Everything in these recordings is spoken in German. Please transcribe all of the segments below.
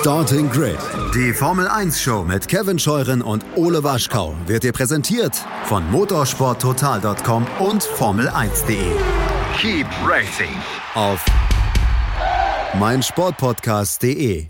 Starting Grid, die Formel 1 Show mit Kevin Scheuren und Ole Waschkau wird dir präsentiert von motorsporttotal.com und Formel1.de. Keep racing auf meinsportpodcast.de.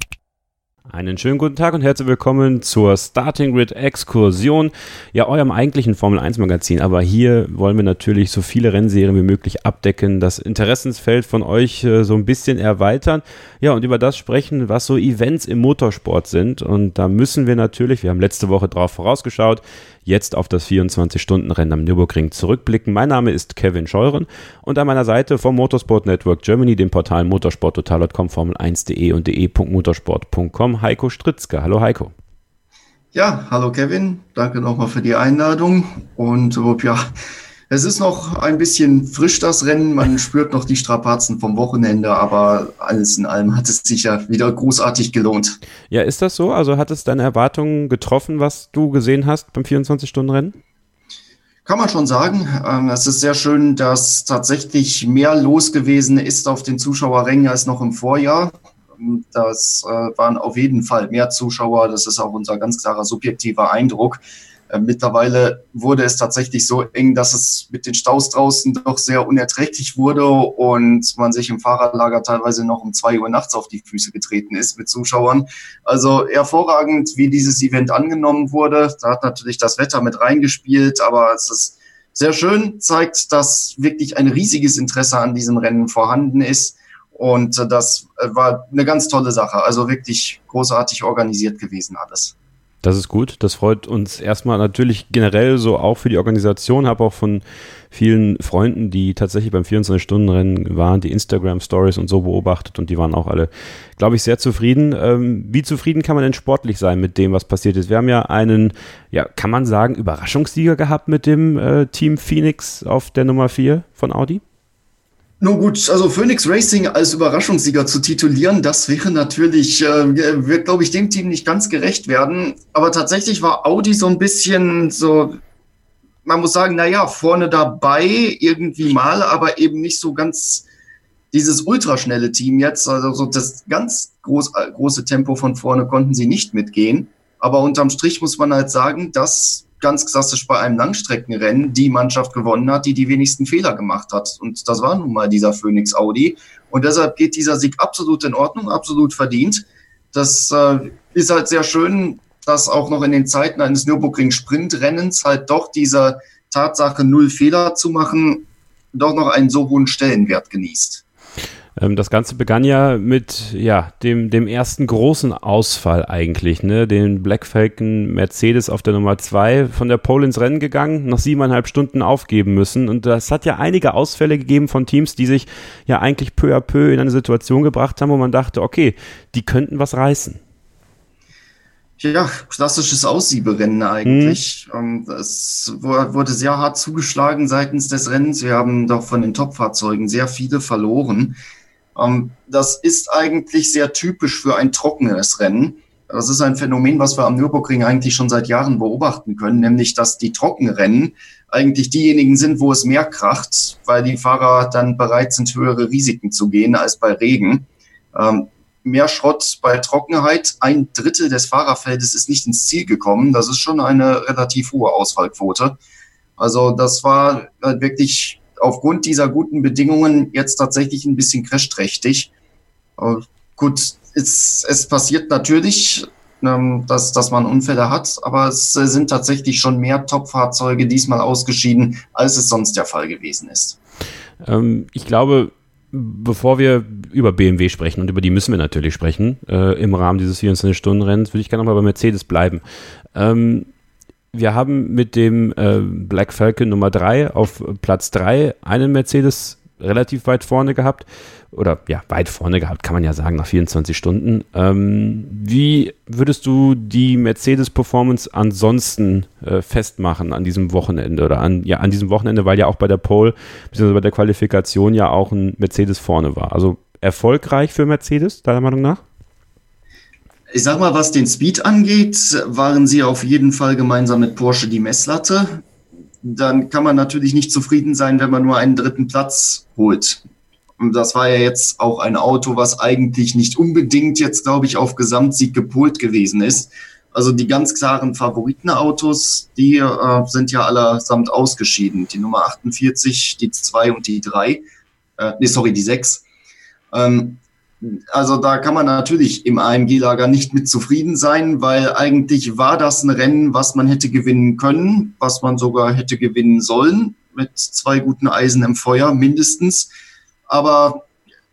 Einen schönen guten Tag und herzlich willkommen zur Starting Grid Exkursion, ja eurem eigentlichen Formel 1 Magazin, aber hier wollen wir natürlich so viele Rennserien wie möglich abdecken, das Interessensfeld von euch äh, so ein bisschen erweitern, ja und über das sprechen, was so Events im Motorsport sind. Und da müssen wir natürlich, wir haben letzte Woche drauf vorausgeschaut, jetzt auf das 24-Stunden-Rennen am Nürburgring zurückblicken. Mein Name ist Kevin Scheuren und an meiner Seite vom Motorsport Network Germany, dem Portal motorsporttotal.com, formel1.de und de.motorsport.com, Heiko Stritzke. Hallo Heiko. Ja, hallo Kevin, danke nochmal für die Einladung und ja, es ist noch ein bisschen frisch, das Rennen. Man spürt noch die Strapazen vom Wochenende, aber alles in allem hat es sich ja wieder großartig gelohnt. Ja, ist das so? Also hat es deine Erwartungen getroffen, was du gesehen hast beim 24-Stunden-Rennen? Kann man schon sagen. Ähm, es ist sehr schön, dass tatsächlich mehr los gewesen ist auf den Zuschauerrängen als noch im Vorjahr. Das äh, waren auf jeden Fall mehr Zuschauer. Das ist auch unser ganz klarer subjektiver Eindruck. Äh, mittlerweile wurde es tatsächlich so eng, dass es mit den Staus draußen doch sehr unerträglich wurde und man sich im Fahrradlager teilweise noch um zwei Uhr nachts auf die Füße getreten ist mit Zuschauern. Also hervorragend, wie dieses Event angenommen wurde. Da hat natürlich das Wetter mit reingespielt, aber es ist sehr schön, zeigt, dass wirklich ein riesiges Interesse an diesem Rennen vorhanden ist. Und das war eine ganz tolle Sache. Also wirklich großartig organisiert gewesen alles. Das ist gut. Das freut uns erstmal natürlich generell so auch für die Organisation. Habe auch von vielen Freunden, die tatsächlich beim 24-Stunden-Rennen waren, die Instagram-Stories und so beobachtet und die waren auch alle, glaube ich, sehr zufrieden. Ähm, wie zufrieden kann man denn sportlich sein mit dem, was passiert ist? Wir haben ja einen, ja, kann man sagen, Überraschungssieger gehabt mit dem äh, Team Phoenix auf der Nummer 4 von Audi? Nun gut, also Phoenix Racing als Überraschungssieger zu titulieren, das wäre natürlich, äh, wird, glaube ich, dem Team nicht ganz gerecht werden. Aber tatsächlich war Audi so ein bisschen so, man muss sagen, naja, vorne dabei irgendwie mal, aber eben nicht so ganz dieses ultraschnelle Team jetzt. Also so das ganz groß, große Tempo von vorne konnten sie nicht mitgehen. Aber unterm Strich muss man halt sagen, dass ganz klassisch bei einem Langstreckenrennen die Mannschaft gewonnen hat, die die wenigsten Fehler gemacht hat. Und das war nun mal dieser Phoenix Audi. Und deshalb geht dieser Sieg absolut in Ordnung, absolut verdient. Das äh, ist halt sehr schön, dass auch noch in den Zeiten eines Nürburgring-Sprintrennens halt doch diese Tatsache, null Fehler zu machen, doch noch einen so hohen Stellenwert genießt. Ähm, das Ganze begann ja mit ja, dem, dem ersten großen Ausfall eigentlich, ne? Den Black Falcon Mercedes auf der Nummer 2 von der Pole ins Rennen gegangen, nach siebeneinhalb Stunden aufgeben müssen. Und das hat ja einige Ausfälle gegeben von Teams, die sich ja eigentlich peu à peu in eine Situation gebracht haben, wo man dachte, okay, die könnten was reißen. Ja, klassisches Aussieberennen eigentlich. Mhm. Es wurde sehr hart zugeschlagen seitens des Rennens. Wir haben doch von den Top-Fahrzeugen sehr viele verloren. Ähm, das ist eigentlich sehr typisch für ein trockenes Rennen. Das ist ein Phänomen, was wir am Nürburgring eigentlich schon seit Jahren beobachten können, nämlich dass die Trockenrennen eigentlich diejenigen sind, wo es mehr kracht, weil die Fahrer dann bereit sind, höhere Risiken zu gehen als bei Regen. Ähm, mehr Schrott bei Trockenheit. Ein Drittel des Fahrerfeldes ist nicht ins Ziel gekommen. Das ist schon eine relativ hohe Ausfallquote. Also das war halt wirklich aufgrund dieser guten Bedingungen jetzt tatsächlich ein bisschen crashträchtig. Gut, es, es passiert natürlich, ähm, dass, dass man Unfälle hat, aber es sind tatsächlich schon mehr Top-Fahrzeuge diesmal ausgeschieden, als es sonst der Fall gewesen ist. Ähm, ich glaube, bevor wir über BMW sprechen, und über die müssen wir natürlich sprechen, äh, im Rahmen dieses 24-Stunden-Rennens, würde ich gerne nochmal bei Mercedes bleiben. Ähm, wir haben mit dem äh, Black Falcon Nummer 3 auf Platz 3 einen Mercedes relativ weit vorne gehabt. Oder ja, weit vorne gehabt, kann man ja sagen, nach 24 Stunden. Ähm, wie würdest du die Mercedes-Performance ansonsten äh, festmachen an diesem Wochenende oder an, ja, an diesem Wochenende, weil ja auch bei der Pole bzw. bei der Qualifikation ja auch ein Mercedes vorne war. Also erfolgreich für Mercedes, deiner Meinung nach? Ich sag mal, was den Speed angeht, waren sie auf jeden Fall gemeinsam mit Porsche die Messlatte. Dann kann man natürlich nicht zufrieden sein, wenn man nur einen dritten Platz holt. das war ja jetzt auch ein Auto, was eigentlich nicht unbedingt jetzt, glaube ich, auf Gesamtsieg gepolt gewesen ist. Also die ganz klaren Favoritenautos, die äh, sind ja allesamt ausgeschieden. Die Nummer 48, die 2 und die 3. Äh, nee, sorry, die 6. Ähm, also da kann man natürlich im AMG-Lager nicht mit zufrieden sein, weil eigentlich war das ein Rennen, was man hätte gewinnen können, was man sogar hätte gewinnen sollen, mit zwei guten Eisen im Feuer mindestens. Aber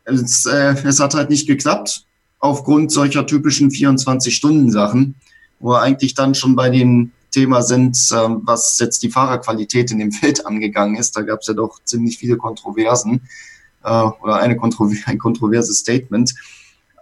es, äh, es hat halt nicht geklappt aufgrund solcher typischen 24-Stunden-Sachen wo wir eigentlich dann schon bei dem Thema sind, ähm, was jetzt die Fahrerqualität in dem Feld angegangen ist. Da gab es ja doch ziemlich viele Kontroversen äh, oder eine Kontrover ein kontroverses Statement.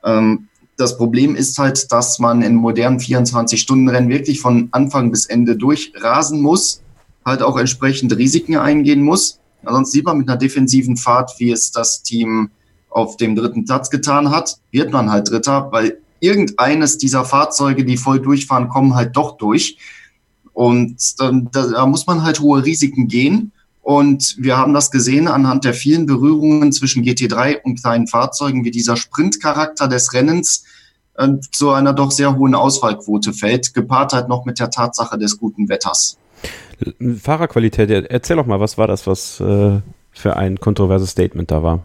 Ähm, das Problem ist halt, dass man in modernen 24-Stunden-Rennen wirklich von Anfang bis Ende durchrasen muss, halt auch entsprechend Risiken eingehen muss. Sonst sieht man mit einer defensiven Fahrt, wie es das Team auf dem dritten Platz getan hat, wird man halt Dritter, weil irgendeines dieser Fahrzeuge, die voll durchfahren, kommen halt doch durch. Und dann, da, da muss man halt hohe Risiken gehen. Und wir haben das gesehen anhand der vielen Berührungen zwischen GT3 und kleinen Fahrzeugen, wie dieser Sprintcharakter des Rennens äh, zu einer doch sehr hohen Ausfallquote fällt, gepaart halt noch mit der Tatsache des guten Wetters. Fahrerqualität, erzähl doch mal, was war das, was äh, für ein kontroverses Statement da war?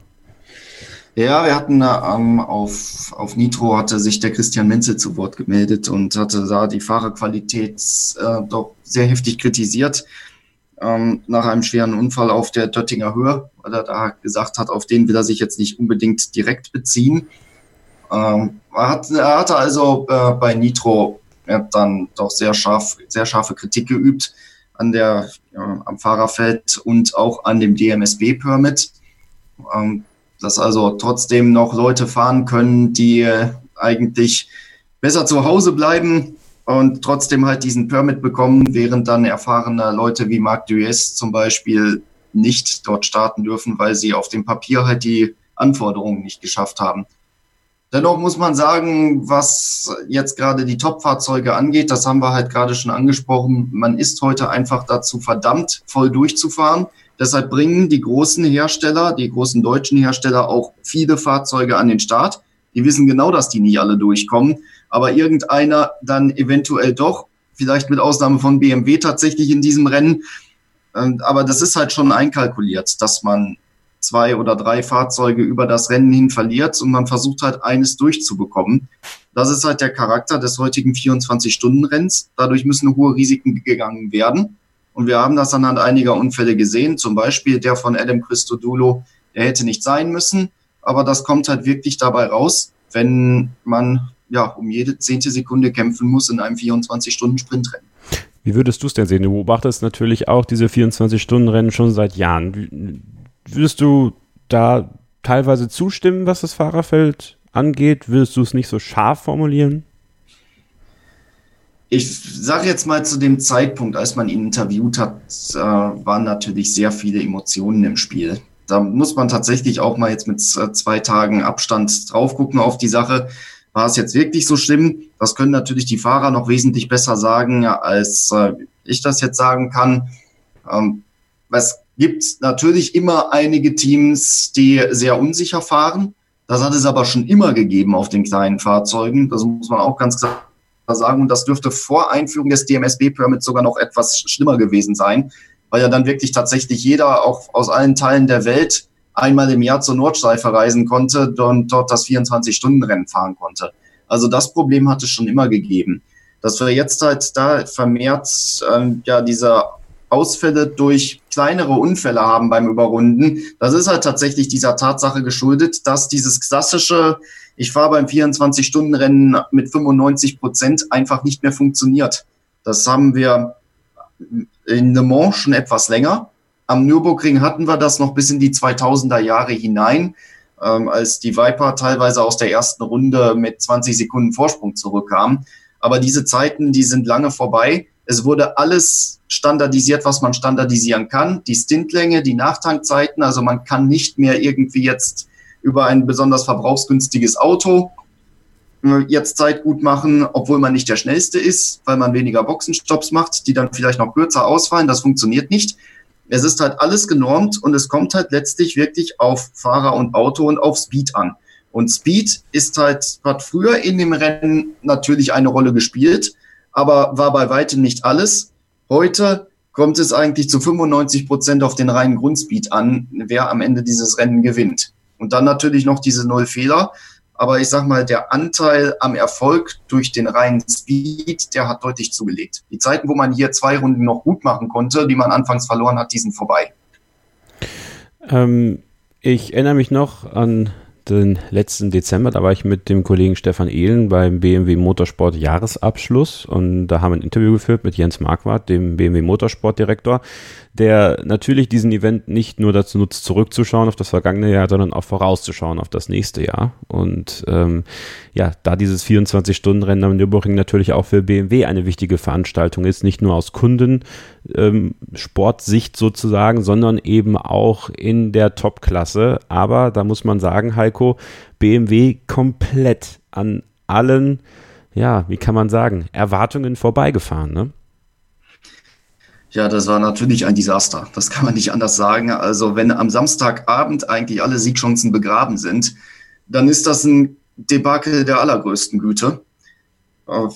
Ja, wir hatten ähm, auf, auf Nitro hatte sich der Christian Menzel zu Wort gemeldet und hatte da die Fahrerqualität äh, doch sehr heftig kritisiert ähm, nach einem schweren Unfall auf der Döttinger Höhe, weil er da gesagt hat, auf den will er sich jetzt nicht unbedingt direkt beziehen. Ähm, er, hat, er hatte also äh, bei Nitro dann doch sehr scharf, sehr scharfe Kritik geübt an der, äh, am Fahrerfeld und auch an dem DMSB-Permit. Ähm, dass also trotzdem noch Leute fahren können, die eigentlich besser zu Hause bleiben und trotzdem halt diesen Permit bekommen, während dann erfahrene Leute wie Marc Dues zum Beispiel nicht dort starten dürfen, weil sie auf dem Papier halt die Anforderungen nicht geschafft haben. Dennoch muss man sagen, was jetzt gerade die Top-Fahrzeuge angeht, das haben wir halt gerade schon angesprochen, man ist heute einfach dazu verdammt, voll durchzufahren. Deshalb bringen die großen Hersteller, die großen deutschen Hersteller auch viele Fahrzeuge an den Start. Die wissen genau, dass die nicht alle durchkommen, aber irgendeiner dann eventuell doch, vielleicht mit Ausnahme von BMW tatsächlich in diesem Rennen. Ähm, aber das ist halt schon einkalkuliert, dass man zwei oder drei Fahrzeuge über das Rennen hin verliert und man versucht halt eines durchzubekommen. Das ist halt der Charakter des heutigen 24-Stunden-Renns. Dadurch müssen hohe Risiken gegangen werden. Und wir haben das anhand einiger Unfälle gesehen, zum Beispiel der von Adam Christodoulou, der hätte nicht sein müssen, aber das kommt halt wirklich dabei raus, wenn man ja um jede zehnte Sekunde kämpfen muss in einem 24-Stunden-Sprintrennen. Wie würdest du es denn sehen? Du beobachtest natürlich auch diese 24-Stunden-Rennen schon seit Jahren. Würdest du da teilweise zustimmen, was das Fahrerfeld angeht? Würdest du es nicht so scharf formulieren? ich sage jetzt mal zu dem Zeitpunkt, als man ihn interviewt hat, äh, waren natürlich sehr viele Emotionen im Spiel. Da muss man tatsächlich auch mal jetzt mit zwei Tagen Abstand drauf gucken auf die Sache. War es jetzt wirklich so schlimm? Das können natürlich die Fahrer noch wesentlich besser sagen, als äh, ich das jetzt sagen kann. Ähm, es gibt natürlich immer einige Teams, die sehr unsicher fahren. Das hat es aber schon immer gegeben auf den kleinen Fahrzeugen. Das muss man auch ganz klar sagen. Und das dürfte vor Einführung des DMSB-Permits sogar noch etwas schlimmer gewesen sein, weil ja dann wirklich tatsächlich jeder auch aus allen Teilen der Welt einmal im Jahr zur Nordschleife reisen konnte und dort das 24-Stunden-Rennen fahren konnte. Also das Problem hat es schon immer gegeben. Dass wir jetzt halt da vermehrt ähm, ja diese Ausfälle durch kleinere Unfälle haben beim Überrunden, das ist halt tatsächlich dieser Tatsache geschuldet, dass dieses klassische ich fahre beim 24-Stunden-Rennen mit 95 Prozent einfach nicht mehr funktioniert. Das haben wir in Le Mans schon etwas länger. Am Nürburgring hatten wir das noch bis in die 2000er Jahre hinein, ähm, als die Viper teilweise aus der ersten Runde mit 20 Sekunden Vorsprung zurückkam. Aber diese Zeiten, die sind lange vorbei. Es wurde alles standardisiert, was man standardisieren kann. Die Stintlänge, die Nachtankzeiten. Also man kann nicht mehr irgendwie jetzt über ein besonders verbrauchsgünstiges Auto äh, jetzt Zeit gut machen, obwohl man nicht der schnellste ist, weil man weniger Boxenstopps macht, die dann vielleicht noch kürzer ausfallen. Das funktioniert nicht. Es ist halt alles genormt und es kommt halt letztlich wirklich auf Fahrer und Auto und auf Speed an. Und Speed ist halt, hat früher in dem Rennen natürlich eine Rolle gespielt, aber war bei weitem nicht alles. Heute kommt es eigentlich zu 95 Prozent auf den reinen Grundspeed an, wer am Ende dieses Rennen gewinnt. Und dann natürlich noch diese Null Fehler. Aber ich sag mal, der Anteil am Erfolg durch den reinen Speed, der hat deutlich zugelegt. Die Zeiten, wo man hier zwei Runden noch gut machen konnte, die man anfangs verloren hat, die sind vorbei. Ähm, ich erinnere mich noch an den letzten Dezember, da war ich mit dem Kollegen Stefan Ehlen beim BMW Motorsport Jahresabschluss und da haben wir ein Interview geführt mit Jens Marquardt, dem BMW Motorsport Direktor der natürlich diesen Event nicht nur dazu nutzt, zurückzuschauen auf das vergangene Jahr, sondern auch vorauszuschauen auf das nächste Jahr. Und ähm, ja, da dieses 24-Stunden-Rennen am Nürburgring natürlich auch für BMW eine wichtige Veranstaltung ist, nicht nur aus Kunden, ähm, Sportsicht sozusagen, sondern eben auch in der Top-Klasse. Aber da muss man sagen, Heiko, BMW komplett an allen, ja, wie kann man sagen, Erwartungen vorbeigefahren, ne? Ja, das war natürlich ein Desaster. Das kann man nicht anders sagen. Also wenn am Samstagabend eigentlich alle Siegchancen begraben sind, dann ist das ein Debakel der allergrößten Güte. Äh,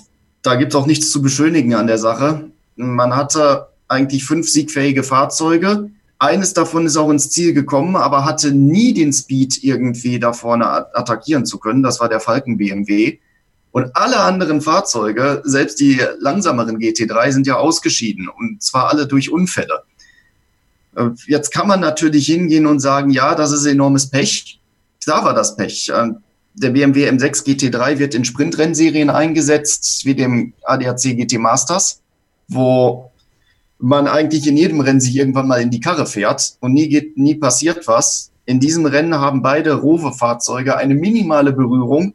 da gibt es auch nichts zu beschönigen an der Sache. Man hatte eigentlich fünf siegfähige Fahrzeuge. Eines davon ist auch ins Ziel gekommen, aber hatte nie den Speed irgendwie da vorne attackieren zu können. Das war der Falken BMW. Und alle anderen Fahrzeuge, selbst die langsameren GT3, sind ja ausgeschieden und zwar alle durch Unfälle. Äh, jetzt kann man natürlich hingehen und sagen, ja, das ist enormes Pech. Klar war das Pech. Äh, der BMW M6 GT3 wird in Sprintrennserien eingesetzt, wie dem ADAC GT Masters, wo man eigentlich in jedem Rennen sich irgendwann mal in die Karre fährt und nie geht, nie passiert was. In diesem Rennen haben beide Rover-Fahrzeuge eine minimale Berührung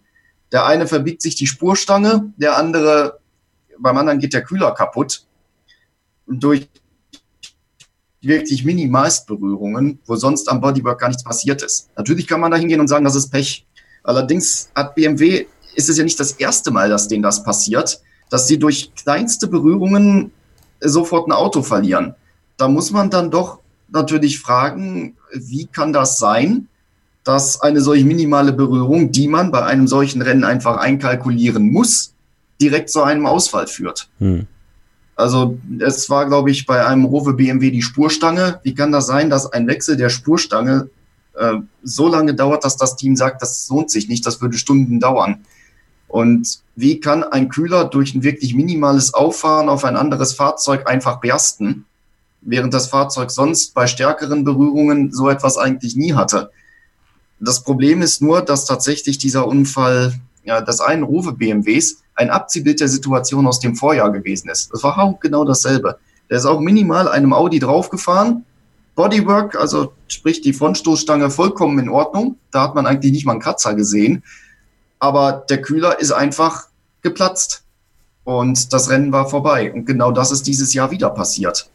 der eine verbiegt sich die Spurstange, der andere, beim anderen geht der Kühler kaputt. Durch wirklich Minimalstberührungen, wo sonst am Bodywork gar nichts passiert ist. Natürlich kann man da hingehen und sagen, das ist Pech. Allerdings hat BMW, ist es ja nicht das erste Mal, dass denen das passiert, dass sie durch kleinste Berührungen sofort ein Auto verlieren. Da muss man dann doch natürlich fragen, wie kann das sein? dass eine solch minimale Berührung, die man bei einem solchen Rennen einfach einkalkulieren muss, direkt zu einem Ausfall führt. Hm. Also es war, glaube ich, bei einem Rowe BMW die Spurstange. Wie kann das sein, dass ein Wechsel der Spurstange äh, so lange dauert, dass das Team sagt, das lohnt sich nicht, das würde Stunden dauern? Und wie kann ein Kühler durch ein wirklich minimales Auffahren auf ein anderes Fahrzeug einfach bersten, während das Fahrzeug sonst bei stärkeren Berührungen so etwas eigentlich nie hatte? Das Problem ist nur, dass tatsächlich dieser Unfall ja, des einen Rufe BMWs ein Abziehbild der Situation aus dem Vorjahr gewesen ist. Das war auch genau dasselbe. Der ist auch minimal einem Audi draufgefahren. Bodywork, also sprich die Frontstoßstange vollkommen in Ordnung. Da hat man eigentlich nicht mal einen Kratzer gesehen. Aber der Kühler ist einfach geplatzt. Und das Rennen war vorbei. Und genau das ist dieses Jahr wieder passiert.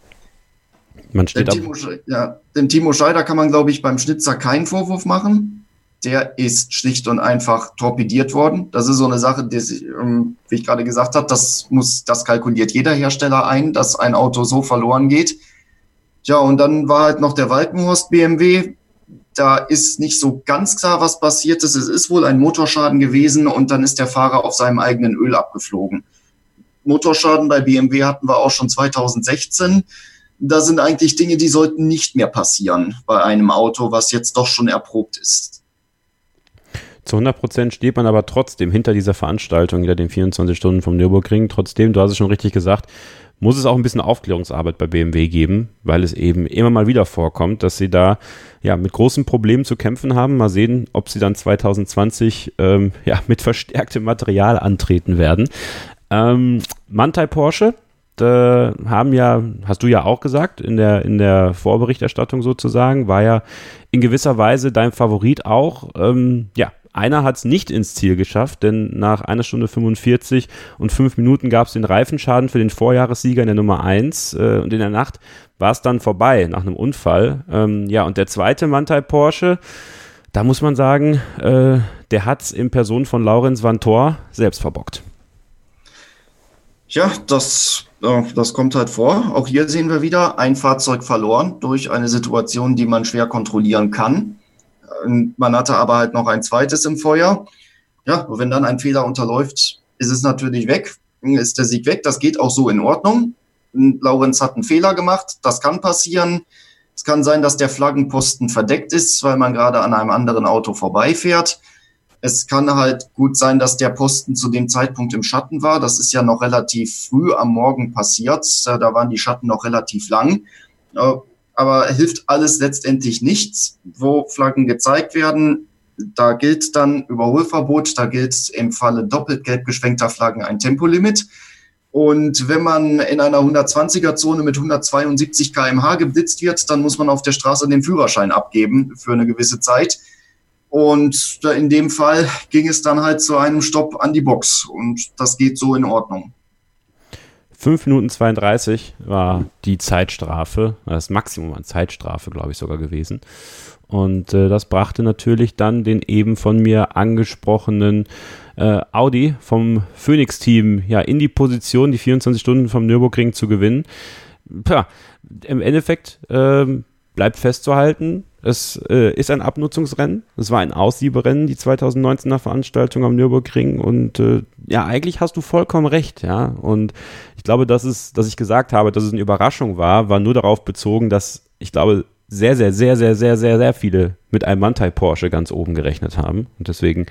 Man steht dem, Timo, ja, dem Timo Scheider kann man, glaube ich, beim Schnitzer keinen Vorwurf machen. Der ist schlicht und einfach torpediert worden. Das ist so eine Sache, die, ähm, wie ich gerade gesagt habe, das muss, das kalkuliert jeder Hersteller ein, dass ein Auto so verloren geht. Ja, und dann war halt noch der Walkenhorst BMW. Da ist nicht so ganz klar, was passiert ist. Es ist wohl ein Motorschaden gewesen und dann ist der Fahrer auf seinem eigenen Öl abgeflogen. Motorschaden bei BMW hatten wir auch schon 2016 da sind eigentlich Dinge, die sollten nicht mehr passieren bei einem Auto, was jetzt doch schon erprobt ist. Zu 100 Prozent steht man aber trotzdem hinter dieser Veranstaltung, hinter den 24 Stunden vom Nürburgring. Trotzdem, du hast es schon richtig gesagt, muss es auch ein bisschen Aufklärungsarbeit bei BMW geben, weil es eben immer mal wieder vorkommt, dass sie da ja mit großen Problemen zu kämpfen haben. Mal sehen, ob sie dann 2020 ähm, ja mit verstärktem Material antreten werden. Ähm, Mantai Porsche, äh, haben ja, hast du ja auch gesagt, in der, in der Vorberichterstattung sozusagen, war ja in gewisser Weise dein Favorit auch. Ähm, ja, einer hat es nicht ins Ziel geschafft, denn nach einer Stunde 45 und fünf Minuten gab es den Reifenschaden für den Vorjahressieger in der Nummer 1 äh, und in der Nacht war es dann vorbei nach einem Unfall. Ähm, ja, und der zweite Mantai Porsche, da muss man sagen, äh, der hat es in Person von Laurenz Van Thor selbst verbockt. Ja, das, äh, das kommt halt vor. Auch hier sehen wir wieder ein Fahrzeug verloren durch eine Situation, die man schwer kontrollieren kann. Man hatte aber halt noch ein zweites im Feuer. Ja, wenn dann ein Fehler unterläuft, ist es natürlich weg, ist der Sieg weg. Das geht auch so in Ordnung. Laurenz hat einen Fehler gemacht, das kann passieren. Es kann sein, dass der Flaggenposten verdeckt ist, weil man gerade an einem anderen Auto vorbeifährt. Es kann halt gut sein, dass der Posten zu dem Zeitpunkt im Schatten war. Das ist ja noch relativ früh am Morgen passiert. Da waren die Schatten noch relativ lang. Aber hilft alles letztendlich nichts. Wo Flaggen gezeigt werden, da gilt dann Überholverbot, da gilt im Falle doppelt gelb geschwenkter Flaggen ein Tempolimit. Und wenn man in einer 120er-Zone mit 172 kmh geblitzt wird, dann muss man auf der Straße den Führerschein abgeben für eine gewisse Zeit. Und in dem Fall ging es dann halt zu einem Stopp an die Box. Und das geht so in Ordnung. 5 Minuten 32 war die Zeitstrafe, das Maximum an Zeitstrafe, glaube ich, sogar gewesen. Und äh, das brachte natürlich dann den eben von mir angesprochenen äh, Audi vom Phoenix-Team ja, in die Position, die 24 Stunden vom Nürburgring zu gewinnen. Tja, im Endeffekt äh, bleibt festzuhalten, es äh, ist ein Abnutzungsrennen. Es war ein Aussieberennen, die 2019er Veranstaltung am Nürburgring. Und äh, ja, eigentlich hast du vollkommen recht, ja. Und ich glaube, dass es, dass ich gesagt habe, dass es eine Überraschung war, war nur darauf bezogen, dass ich glaube, sehr, sehr, sehr, sehr, sehr, sehr, sehr viele mit einem Mantai Porsche ganz oben gerechnet haben. Und deswegen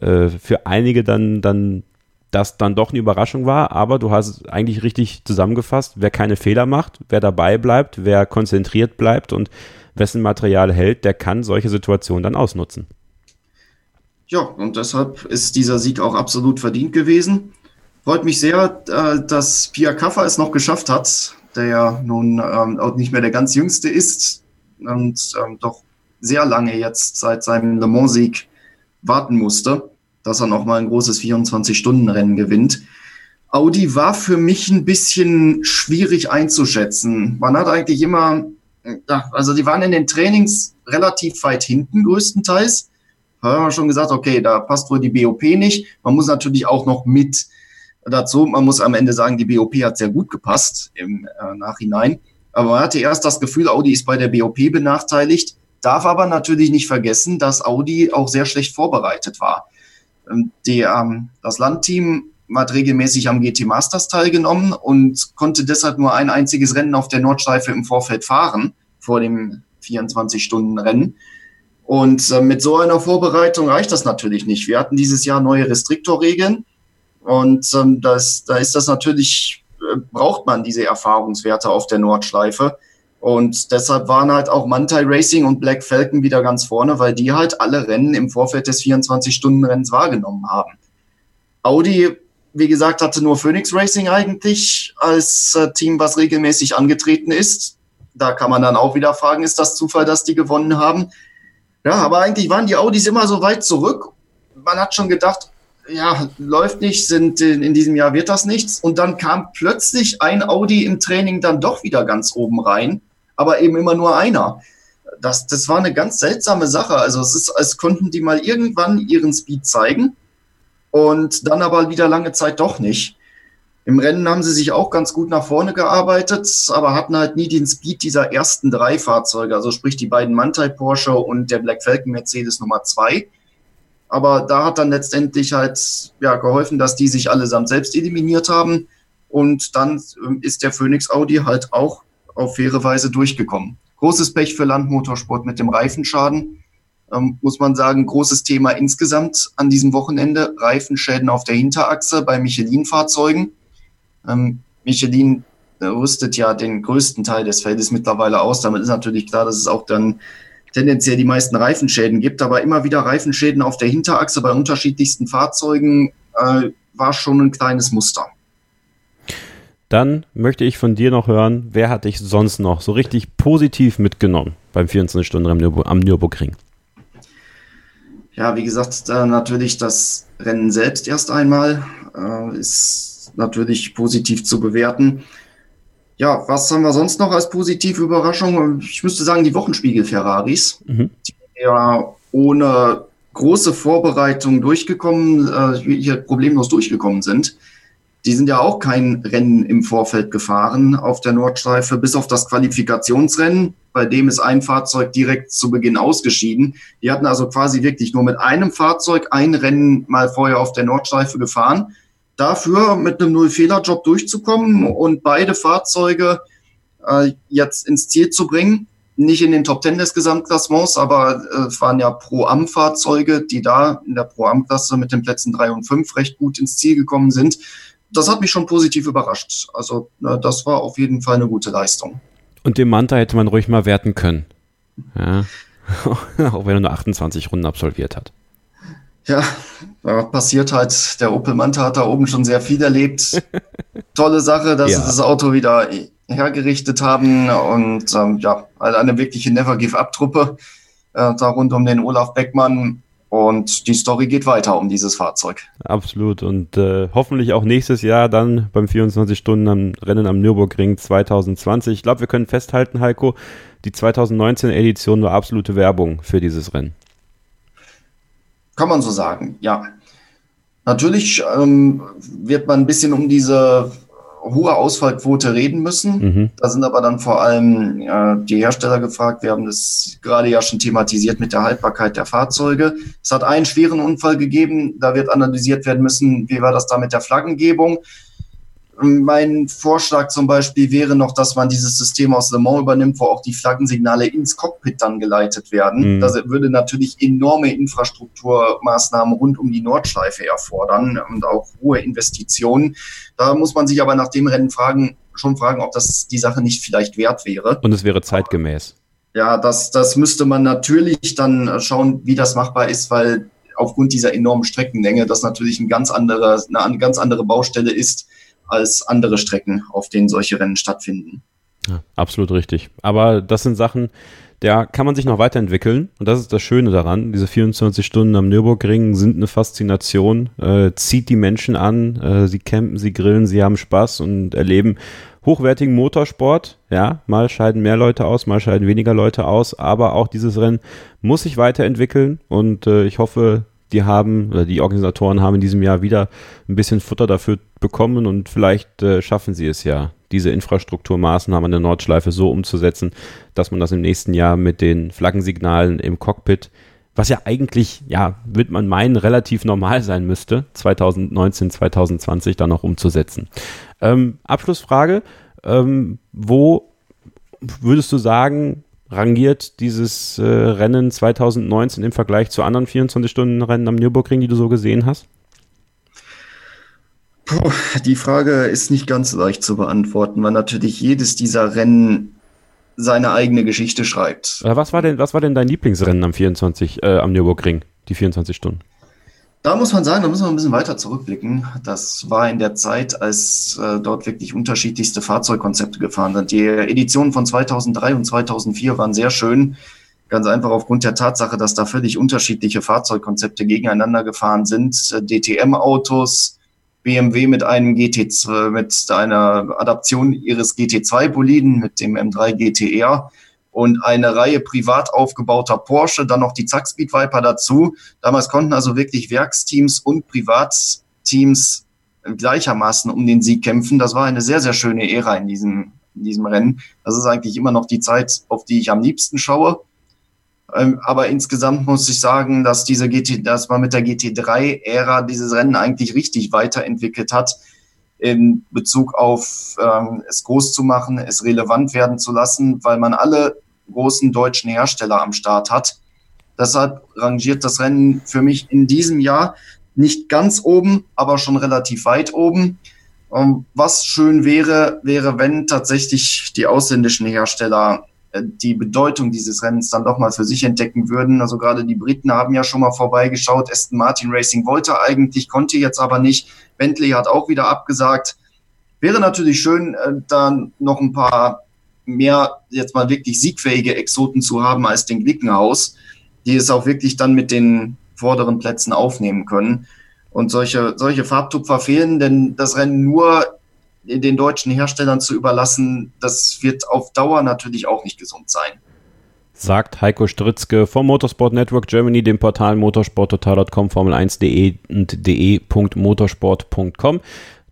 äh, für einige dann, dann das dann doch eine Überraschung war, aber du hast es eigentlich richtig zusammengefasst, wer keine Fehler macht, wer dabei bleibt, wer konzentriert bleibt und wessen Material hält, der kann solche Situationen dann ausnutzen. Ja, und deshalb ist dieser Sieg auch absolut verdient gewesen. Freut mich sehr, äh, dass Pia Kaffer es noch geschafft hat, der ja nun ähm, auch nicht mehr der ganz Jüngste ist, und ähm, doch sehr lange jetzt seit seinem Le Mans-Sieg warten musste, dass er nochmal ein großes 24-Stunden-Rennen gewinnt. Audi war für mich ein bisschen schwierig einzuschätzen. Man hat eigentlich immer, also die waren in den Trainings relativ weit hinten größtenteils. Da haben wir schon gesagt, okay, da passt wohl die BOP nicht. Man muss natürlich auch noch mit dazu, man muss am Ende sagen, die BOP hat sehr gut gepasst im äh, Nachhinein. Aber man hatte erst das Gefühl, Audi ist bei der BOP benachteiligt, darf aber natürlich nicht vergessen, dass Audi auch sehr schlecht vorbereitet war. Ähm, die, ähm, das Landteam hat regelmäßig am GT Masters teilgenommen und konnte deshalb nur ein einziges Rennen auf der Nordschleife im Vorfeld fahren, vor dem 24-Stunden-Rennen. Und äh, mit so einer Vorbereitung reicht das natürlich nicht. Wir hatten dieses Jahr neue Restriktorregeln und ähm, das, da ist das natürlich braucht man diese Erfahrungswerte auf der Nordschleife. Und deshalb waren halt auch Mantai Racing und Black Falcon wieder ganz vorne, weil die halt alle Rennen im Vorfeld des 24-Stunden-Rennens wahrgenommen haben. Audi, wie gesagt, hatte nur Phoenix Racing eigentlich als äh, Team, was regelmäßig angetreten ist. Da kann man dann auch wieder fragen, ist das Zufall, dass die gewonnen haben? Ja, aber eigentlich waren die Audis immer so weit zurück. Man hat schon gedacht, ja, läuft nicht, sind in, in, diesem Jahr wird das nichts. Und dann kam plötzlich ein Audi im Training dann doch wieder ganz oben rein, aber eben immer nur einer. Das, das war eine ganz seltsame Sache. Also es ist, als konnten die mal irgendwann ihren Speed zeigen und dann aber wieder lange Zeit doch nicht. Im Rennen haben sie sich auch ganz gut nach vorne gearbeitet, aber hatten halt nie den Speed dieser ersten drei Fahrzeuge, also sprich die beiden Mantai Porsche und der Black Falcon Mercedes Nummer zwei aber da hat dann letztendlich halt ja, geholfen, dass die sich allesamt selbst eliminiert haben. Und dann ähm, ist der Phoenix Audi halt auch auf faire Weise durchgekommen. Großes Pech für Landmotorsport mit dem Reifenschaden. Ähm, muss man sagen, großes Thema insgesamt an diesem Wochenende. Reifenschäden auf der Hinterachse bei Michelin-Fahrzeugen. Ähm, Michelin äh, rüstet ja den größten Teil des Feldes mittlerweile aus. Damit ist natürlich klar, dass es auch dann tendenziell die meisten Reifenschäden gibt, aber immer wieder Reifenschäden auf der Hinterachse bei unterschiedlichsten Fahrzeugen äh, war schon ein kleines Muster. Dann möchte ich von dir noch hören, wer hat dich sonst noch so richtig positiv mitgenommen beim 24-Stunden-Rennen am Nürburgring? Ja, wie gesagt, äh, natürlich das Rennen selbst erst einmal äh, ist natürlich positiv zu bewerten. Ja, was haben wir sonst noch als positive Überraschung? Ich müsste sagen, die Wochenspiegel-Ferraris, mhm. die ja ohne große Vorbereitung durchgekommen, äh, hier problemlos durchgekommen sind. die sind ja auch kein Rennen im Vorfeld gefahren auf der Nordschleife, bis auf das Qualifikationsrennen, bei dem ist ein Fahrzeug direkt zu Beginn ausgeschieden. Die hatten also quasi wirklich nur mit einem Fahrzeug ein Rennen mal vorher auf der Nordschleife gefahren. Dafür mit einem Null-Fehler-Job durchzukommen und beide Fahrzeuge äh, jetzt ins Ziel zu bringen. Nicht in den Top Ten des Gesamtklassements, aber äh, es waren ja Pro-Am-Fahrzeuge, die da in der Pro-Am-Klasse mit den Plätzen drei und fünf recht gut ins Ziel gekommen sind das hat mich schon positiv überrascht. Also das war auf jeden Fall eine gute Leistung. Und den Manta hätte man ruhig mal werten können. Ja. Auch wenn er nur 28 Runden absolviert hat. Ja, passiert halt. Der Opel Manta hat da oben schon sehr viel erlebt. Tolle Sache, dass ja. sie das Auto wieder hergerichtet haben und ähm, ja, eine wirkliche Never Give Up Truppe äh, da rund um den Olaf Beckmann. Und die Story geht weiter um dieses Fahrzeug. Absolut. Und äh, hoffentlich auch nächstes Jahr dann beim 24-Stunden-Rennen am Nürburgring 2020. Ich glaube, wir können festhalten, Heiko, die 2019-Edition war absolute Werbung für dieses Rennen. Kann man so sagen, ja. Natürlich ähm, wird man ein bisschen um diese hohe Ausfallquote reden müssen. Mhm. Da sind aber dann vor allem äh, die Hersteller gefragt. Wir haben das gerade ja schon thematisiert mit der Haltbarkeit der Fahrzeuge. Es hat einen schweren Unfall gegeben. Da wird analysiert werden müssen, wie war das da mit der Flaggengebung. Mein Vorschlag zum Beispiel wäre noch, dass man dieses System aus Le Mans übernimmt, wo auch die Flaggensignale ins Cockpit dann geleitet werden. Mhm. Das würde natürlich enorme Infrastrukturmaßnahmen rund um die Nordschleife erfordern und auch hohe Investitionen. Da muss man sich aber nach dem Rennen fragen, schon fragen, ob das die Sache nicht vielleicht wert wäre. Und es wäre zeitgemäß. Ja, das, das müsste man natürlich dann schauen, wie das machbar ist, weil aufgrund dieser enormen Streckenlänge das natürlich ein ganz andere, eine ganz andere Baustelle ist als andere Strecken, auf denen solche Rennen stattfinden. Ja, absolut richtig. Aber das sind Sachen, da kann man sich noch weiterentwickeln. Und das ist das Schöne daran. Diese 24 Stunden am Nürburgring sind eine Faszination, äh, zieht die Menschen an, äh, sie campen, sie grillen, sie haben Spaß und erleben hochwertigen Motorsport. Ja, mal scheiden mehr Leute aus, mal scheiden weniger Leute aus, aber auch dieses Rennen muss sich weiterentwickeln und äh, ich hoffe, die haben, oder die Organisatoren haben in diesem Jahr wieder ein bisschen Futter dafür bekommen und vielleicht äh, schaffen sie es ja, diese Infrastrukturmaßnahmen der Nordschleife so umzusetzen, dass man das im nächsten Jahr mit den Flaggensignalen im Cockpit, was ja eigentlich, ja, wird man meinen, relativ normal sein müsste, 2019, 2020 dann noch umzusetzen. Ähm, Abschlussfrage, ähm, wo würdest du sagen, rangiert dieses äh, Rennen 2019 im Vergleich zu anderen 24-Stunden-Rennen am Nürburgring, die du so gesehen hast? Puh, die Frage ist nicht ganz leicht zu beantworten, weil natürlich jedes dieser Rennen seine eigene Geschichte schreibt. Was war denn, was war denn dein Lieblingsrennen am 24, äh, am Nürburgring, die 24 Stunden? Da muss man sagen, da müssen wir ein bisschen weiter zurückblicken. Das war in der Zeit, als äh, dort wirklich unterschiedlichste Fahrzeugkonzepte gefahren sind. Die Editionen von 2003 und 2004 waren sehr schön. Ganz einfach aufgrund der Tatsache, dass da völlig unterschiedliche Fahrzeugkonzepte gegeneinander gefahren sind. DTM-Autos, BMW mit einem GT2, mit einer Adaption ihres GT2-Boliden, mit dem M3 GTR und eine Reihe privat aufgebauter Porsche, dann noch die Zackspeed Viper dazu. Damals konnten also wirklich Werksteams und Privatteams gleichermaßen um den Sieg kämpfen. Das war eine sehr, sehr schöne Ära in diesem, in diesem Rennen. Das ist eigentlich immer noch die Zeit, auf die ich am liebsten schaue. Ähm, aber insgesamt muss ich sagen, dass diese GT, dass man mit der GT3-Ära dieses Rennen eigentlich richtig weiterentwickelt hat in Bezug auf ähm, es groß zu machen, es relevant werden zu lassen, weil man alle großen deutschen Hersteller am Start hat. Deshalb rangiert das Rennen für mich in diesem Jahr nicht ganz oben, aber schon relativ weit oben. Ähm, was schön wäre, wäre, wenn tatsächlich die ausländischen Hersteller äh, die Bedeutung dieses Rennens dann doch mal für sich entdecken würden. Also gerade die Briten haben ja schon mal vorbeigeschaut. Aston Martin Racing wollte eigentlich, konnte jetzt aber nicht. Bentley hat auch wieder abgesagt. Wäre natürlich schön, äh, dann noch ein paar mehr jetzt mal wirklich siegfähige Exoten zu haben als den Glickenhaus, die es auch wirklich dann mit den vorderen Plätzen aufnehmen können. Und solche, solche Farbtupfer fehlen, denn das Rennen nur den deutschen Herstellern zu überlassen, das wird auf Dauer natürlich auch nicht gesund sein. Sagt Heiko Stritzke vom Motorsport Network Germany, dem Portal motorsporttotal.com, Formel1.de und de.motorsport.com.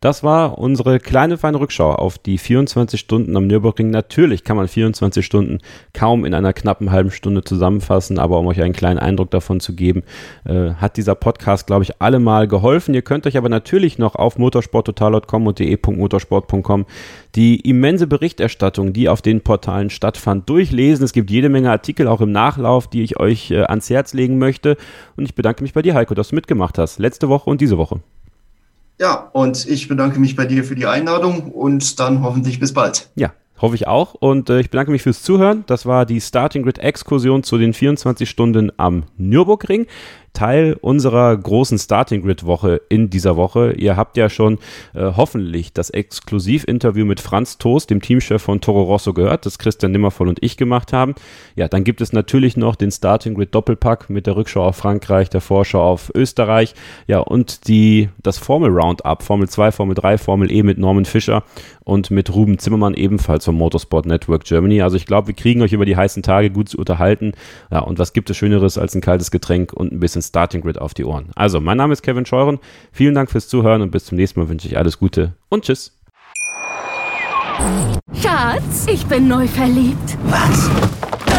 Das war unsere kleine feine Rückschau auf die 24 Stunden am Nürburgring. Natürlich kann man 24 Stunden kaum in einer knappen halben Stunde zusammenfassen, aber um euch einen kleinen Eindruck davon zu geben, äh, hat dieser Podcast, glaube ich, allemal geholfen. Ihr könnt euch aber natürlich noch auf motorsporttotal.com und de.motorsport.com die immense Berichterstattung, die auf den Portalen stattfand, durchlesen. Es gibt jede Menge Artikel auch im Nachlauf, die ich euch äh, ans Herz legen möchte. Und ich bedanke mich bei dir, Heiko, dass du mitgemacht hast. Letzte Woche und diese Woche. Ja, und ich bedanke mich bei dir für die Einladung und dann hoffentlich bis bald. Ja, hoffe ich auch. Und äh, ich bedanke mich fürs Zuhören. Das war die Starting Grid Exkursion zu den 24 Stunden am Nürburgring. Teil unserer großen Starting Grid Woche in dieser Woche. Ihr habt ja schon äh, hoffentlich das Exklusivinterview mit Franz Toast, dem Teamchef von Toro Rosso gehört, das Christian Nimmervoll und ich gemacht haben. Ja, dann gibt es natürlich noch den Starting Grid Doppelpack mit der Rückschau auf Frankreich, der Vorschau auf Österreich, ja, und die, das Formel Roundup, Formel 2, Formel 3, Formel E mit Norman Fischer und mit Ruben Zimmermann ebenfalls vom Motorsport Network Germany. Also ich glaube, wir kriegen euch über die heißen Tage gut zu unterhalten. Ja, und was gibt es Schöneres als ein kaltes Getränk und ein bisschen Starting Grid auf die Ohren. Also, mein Name ist Kevin Scheuren. Vielen Dank fürs Zuhören und bis zum nächsten Mal wünsche ich alles Gute und tschüss. Schatz, ich bin neu verliebt. Was?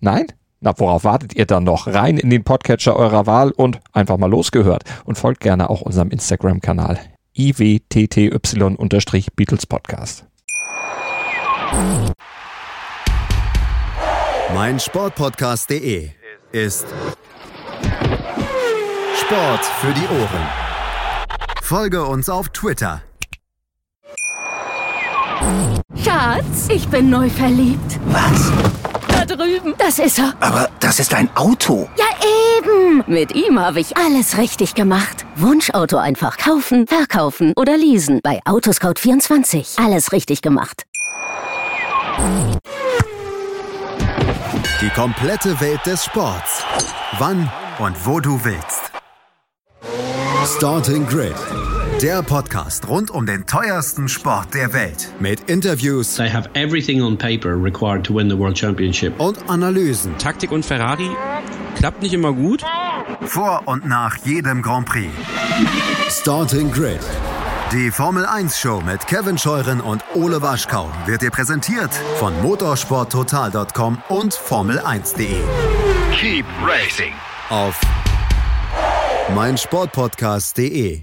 Nein? Na, worauf wartet ihr dann noch? Rein in den Podcatcher eurer Wahl und einfach mal losgehört. Und folgt gerne auch unserem Instagram-Kanal iwtty-Beatles Podcast. Mein Sportpodcast.de ist Sport für die Ohren. Folge uns auf Twitter. Schatz, ich bin neu verliebt. Was? Da drüben. Das ist er. Aber das ist ein Auto. Ja, eben. Mit ihm habe ich alles richtig gemacht. Wunschauto einfach kaufen, verkaufen oder leasen. Bei Autoscout24. Alles richtig gemacht. Die komplette Welt des Sports. Wann und wo du willst. Starting Grid. Der Podcast rund um den teuersten Sport der Welt. Mit Interviews They have everything on paper required to win the World Championship. und Analysen Taktik und Ferrari klappt nicht immer gut. vor und nach jedem Grand Prix. Starting Grid. Die Formel 1 Show mit Kevin Scheuren und Ole Waschkau wird dir präsentiert von motorsporttotal.com und formel1.de. Keep racing. Auf meinsportpodcast.de.